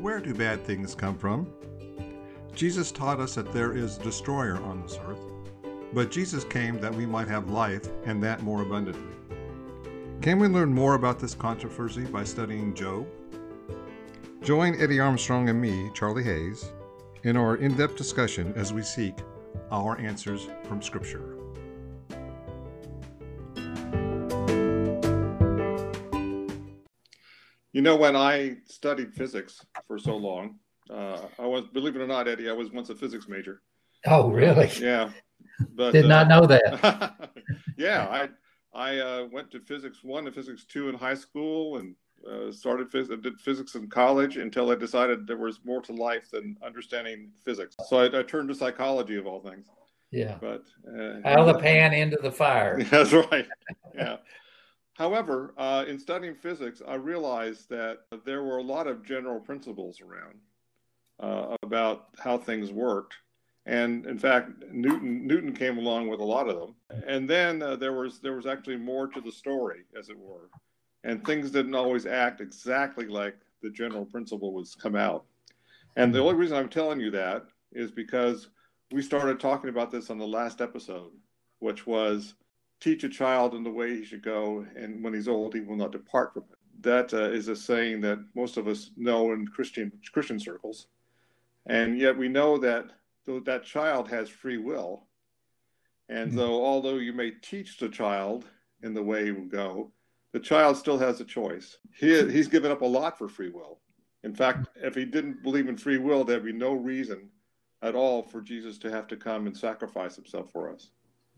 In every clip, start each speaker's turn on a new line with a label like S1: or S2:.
S1: Where do bad things come from? Jesus taught us that there is a destroyer on this earth, but Jesus came that we might have life and that more abundantly. Can we learn more about this controversy by studying Job? Join Eddie Armstrong and me, Charlie Hayes, in our in depth discussion as we seek our answers from Scripture. You know, when I studied physics for so long, uh, I was, believe it or not, Eddie, I was once a physics major.
S2: Oh, really?
S1: Yeah.
S2: But, Did not uh, know that.
S1: yeah, I I uh, went to physics one and physics two in high school, and uh, started phys- did physics in college until I decided there was more to life than understanding physics. So I, I turned to psychology of all things.
S2: Yeah.
S1: But
S2: uh, out of the pan into the fire.
S1: That's right. Yeah. However, uh, in studying physics, I realized that there were a lot of general principles around uh, about how things worked. And in fact, Newton Newton came along with a lot of them. And then uh, there was there was actually more to the story, as it were, and things didn't always act exactly like the general principle was come out. And the only reason I'm telling you that is because we started talking about this on the last episode, which was teach a child in the way he should go, and when he's old, he will not depart from it. That uh, is a saying that most of us know in Christian Christian circles, and yet we know that that child has free will, and mm-hmm. so although you may teach the child in the way he will go, the child still has a choice. He he's given up a lot for free will. In fact, if he didn't believe in free will, there'd be no reason at all for Jesus to have to come and sacrifice himself for us.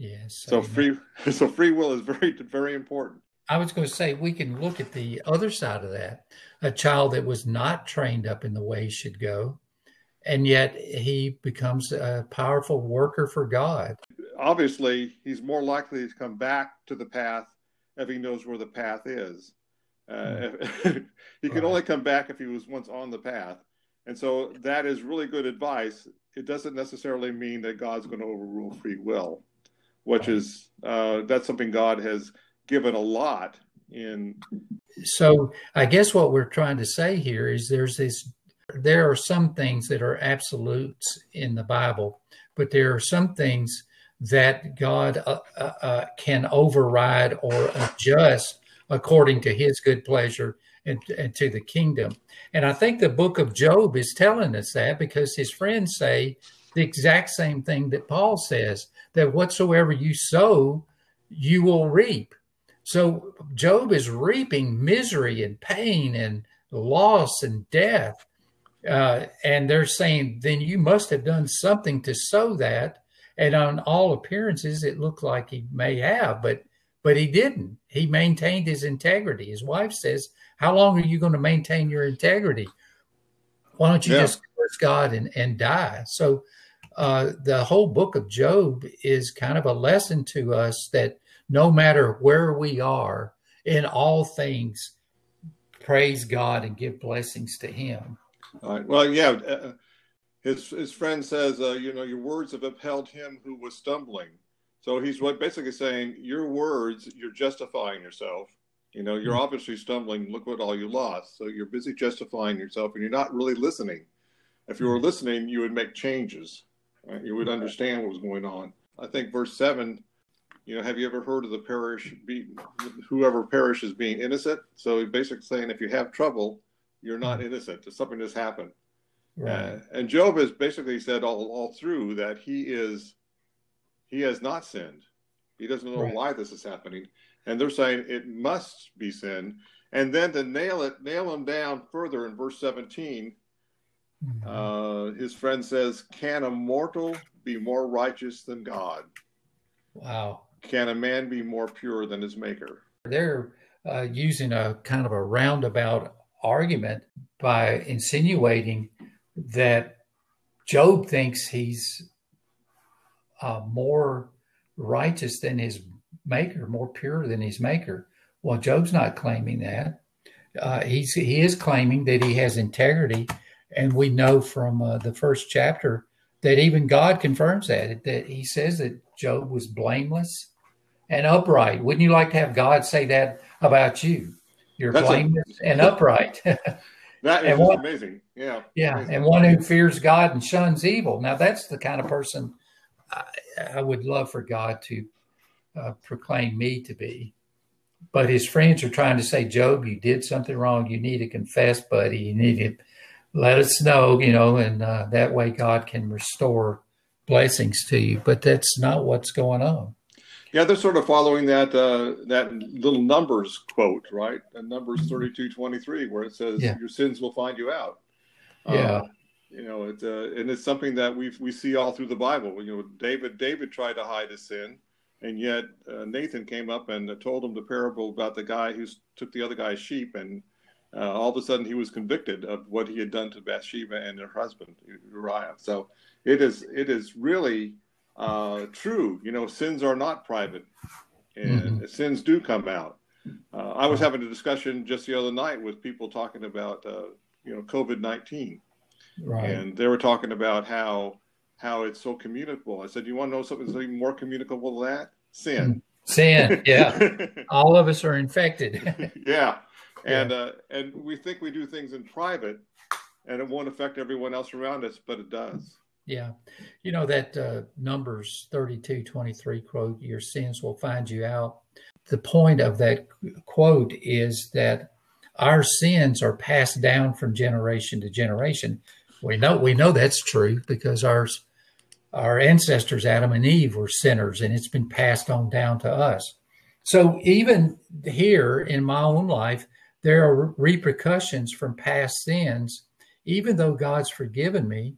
S2: Yes.
S1: So free so free will is very very important.
S2: I was going to say we can look at the other side of that. A child that was not trained up in the way he should go, and yet he becomes a powerful worker for God.
S1: Obviously, he's more likely to come back to the path if he knows where the path is. Uh, hmm. he can right. only come back if he was once on the path. And so that is really good advice. It doesn't necessarily mean that God's going to overrule free will which is uh, that's something God has given a lot in.
S2: So I guess what we're trying to say here is there's this. There are some things that are absolutes in the Bible, but there are some things that God uh, uh, uh can override or adjust according to His good pleasure and, and, to the kingdom. And I think the book of Job is telling us that because his friends say the exact same thing that Paul says that whatsoever you sow, you will reap. So Job is reaping misery and pain and loss and death. Uh, and they're saying, then you must have done something to sow that. And on all appearances, it looked like he may have, but but he didn't. He maintained his integrity. His wife says, "How long are you going to maintain your integrity? Why don't you yeah. just God and and die?" So uh, the whole book of Job is kind of a lesson to us that no matter where we are in all things, praise God and give blessings to Him.
S1: All right. Well, yeah. Uh, uh, his his friend says, uh, you know, your words have upheld him who was stumbling. So he's basically saying, your words, you're justifying yourself. You know, you're mm-hmm. obviously stumbling. Look what all you lost. So you're busy justifying yourself, and you're not really listening. If you were mm-hmm. listening, you would make changes. Right? You would understand what was going on. I think verse seven. You know, have you ever heard of the parish be whoever perishes being innocent? So basically saying if you have trouble, you're not hmm. innocent. Something that's happened. Right. Uh, and Job has basically said all, all through that he is he has not sinned. He doesn't know right. why this is happening. And they're saying it must be sin. And then to nail it, nail him down further in verse 17, Mm-hmm. Uh, his friend says, Can a mortal be more righteous than God?
S2: Wow.
S1: Can a man be more pure than his maker?
S2: They're uh, using a kind of a roundabout argument by insinuating that Job thinks he's uh, more righteous than his maker, more pure than his maker. Well, Job's not claiming that. Uh, he's he is claiming that he has integrity and we know from uh, the first chapter that even God confirms that that He says that Job was blameless and upright. Wouldn't you like to have God say that about you? You're That's blameless a, and upright.
S1: That is one, amazing. Yeah.
S2: Yeah.
S1: Amazing.
S2: And one who fears God and shuns evil. Now, that's the kind of person I, I would love for God to uh, proclaim me to be. But his friends are trying to say, Job, you did something wrong. You need to confess, buddy. You need to let us know, you know, and uh, that way God can restore blessings to you. But that's not what's going on.
S1: Yeah, they're sort of following that uh, that little numbers quote, right? And numbers mm-hmm. thirty two twenty three, where it says, yeah. "Your sins will find you out."
S2: Yeah. Uh,
S1: you know, it, uh, and it's something that we we see all through the Bible. You know, David David tried to hide his sin, and yet uh, Nathan came up and told him the parable about the guy who took the other guy's sheep, and uh, all of a sudden he was convicted of what he had done to Bathsheba and her husband Uriah. So it is it is really uh, true. You know, sins are not private, and mm-hmm. sins do come out. Uh, I was having a discussion just the other night with people talking about uh, you know COVID nineteen, right. and they were talking about how how it's so communicable. I said, "Do "You want to know something that's even more communicable than that? Sin."
S2: Sin, yeah. All of us are infected.
S1: yeah, and yeah. Uh, and we think we do things in private, and it won't affect everyone else around us, but it does.
S2: Yeah. You know, that uh, Numbers 32 23 quote, your sins will find you out. The point of that quote is that our sins are passed down from generation to generation. We know we know that's true because ours our ancestors Adam and Eve were sinners and it's been passed on down to us. So even here in my own life there are repercussions from past sins even though God's forgiven me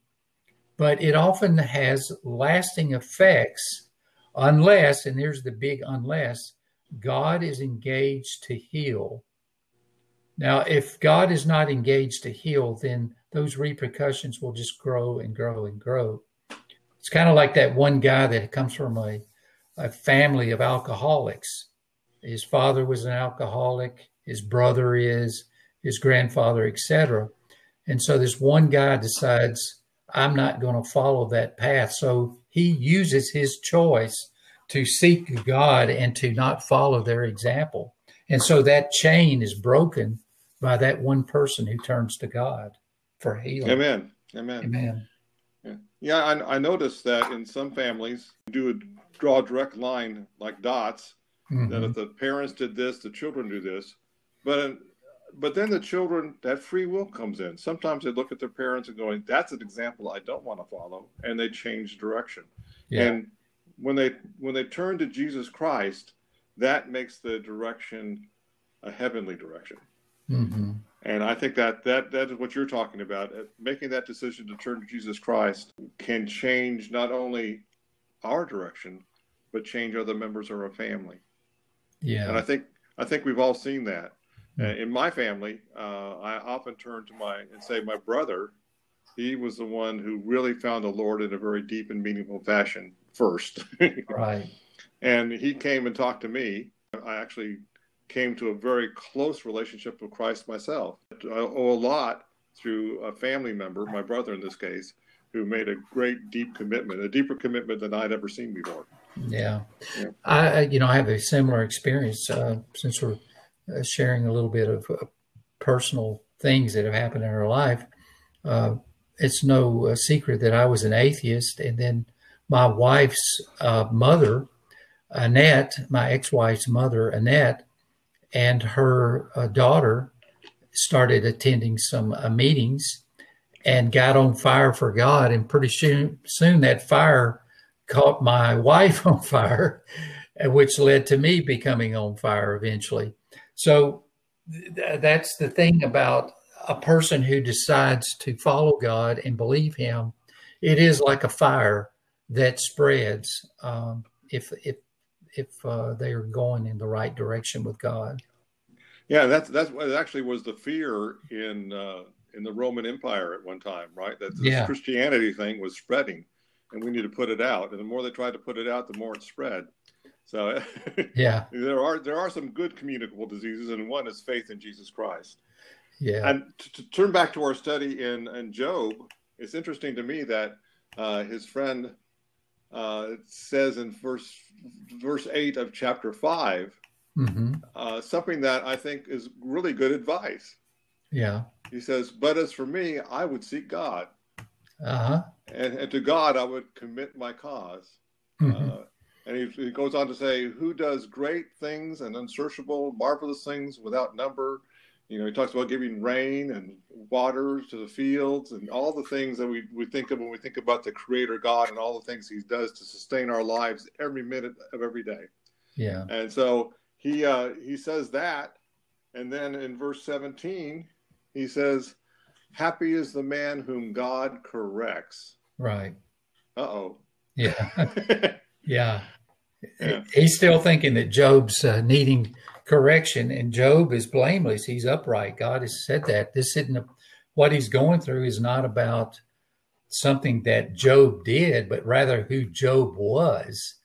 S2: but it often has lasting effects unless, and here's the big unless, God is engaged to heal. Now, if God is not engaged to heal, then those repercussions will just grow and grow and grow. It's kind of like that one guy that comes from a, a family of alcoholics. His father was an alcoholic, his brother is, his grandfather, etc. And so this one guy decides, I'm not going to follow that path. So he uses his choice to seek God and to not follow their example. And so that chain is broken by that one person who turns to God for healing.
S1: Amen. Amen.
S2: Amen.
S1: Yeah, yeah I, I noticed that in some families, do a draw a direct line like dots, mm-hmm. that if the parents did this, the children do this. But but then the children that free will comes in. Sometimes they look at their parents and going that's an example i don't want to follow and they change direction. Yeah. and when they when they turn to jesus christ that makes the direction a heavenly direction.
S2: Mm-hmm.
S1: and i think that that that is what you're talking about. Uh, making that decision to turn to jesus christ can change not only our direction but change other members of our family.
S2: Yeah.
S1: And i think i think we've all seen that in my family, uh, I often turn to my and say, my brother, he was the one who really found the Lord in a very deep and meaningful fashion first.
S2: right.
S1: And he came and talked to me. I actually came to a very close relationship with Christ myself. I owe a lot through a family member, my brother in this case, who made a great deep commitment, a deeper commitment than I'd ever seen before.
S2: Yeah. yeah. I, you know, I have a similar experience uh, since we're uh, sharing a little bit of uh, personal things that have happened in her life. Uh, it's no uh, secret that I was an atheist, and then my wife's uh, mother, Annette, my ex-wife's mother, Annette, and her uh, daughter started attending some meetings and got on fire for God. And pretty soon, soon that fire caught my wife on fire, which led to me becoming on fire eventually. So th- that's the thing about a person who decides to follow God and believe Him. It is like a fire that spreads um, if if if uh, they are going in the right direction with God.
S1: Yeah, that's that's what actually was the fear in uh, in the Roman Empire at one time, right? That this yeah. Christianity thing was spreading, and we need to put it out. And the more they tried to put it out, the more it spread. So
S2: yeah,
S1: there are there are some good communicable diseases, and one is faith in Jesus Christ.
S2: Yeah.
S1: And to, to turn back to our study in in Job, it's interesting to me that uh, his friend uh, says in verse verse eight of chapter 5
S2: mm-hmm.
S1: uh, something that I think is really good advice.
S2: Yeah.
S1: he says, But as for me, I would seek God.
S2: Uh-huh.
S1: And, and to God, I would commit my because
S2: Mhm.
S1: And he, he goes on to say, Who does great things and unsearchable, marvelous things without number? You know, he talks about giving rain and water to the fields and all the things that we, we think of when we think about the Creator God and all the things He does to sustain our lives every minute of every day.
S2: yeah.
S1: And so he uh, he says that, and then in verse 17, he says, Happy is the man whom God corrects.
S2: Right.
S1: Uh oh.
S2: Yeah. Yeah.
S1: Yeah.
S2: He's still thinking that Job's uh, needing correction, and Job is blameless. He's upright. God has said that. This isn't a, what he's going through is not about something that Job did, but rather who Job was.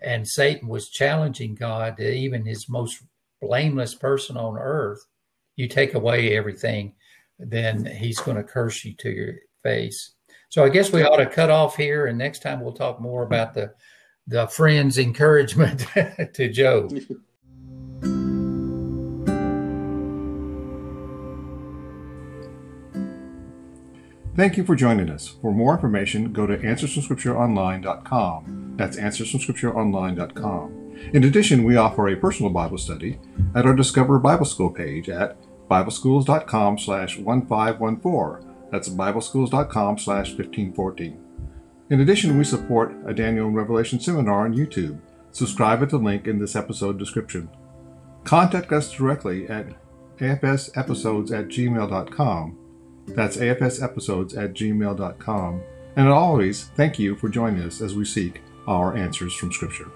S2: And Satan was challenging God, even his most blameless person on earth. You take away everything, then he's going to curse you to your face. So I guess we ought to cut off here, and next time we'll talk more about the the friend's encouragement to Job.
S3: Thank you for joining us. For more information, go to answersfromscriptureonline.com. That's answersfromscriptureonline.com. In addition, we offer a personal Bible study at our Discover Bible School page at bibleschools.com slash 1514. That's bibleschools.com slash 1514. In addition, we support a Daniel and Revelation seminar on YouTube. Subscribe at the link in this episode description. Contact us directly at afsepisodes at gmail.com. That's afsepisodes at gmail.com. And always, thank you for joining us as we seek our answers from Scripture.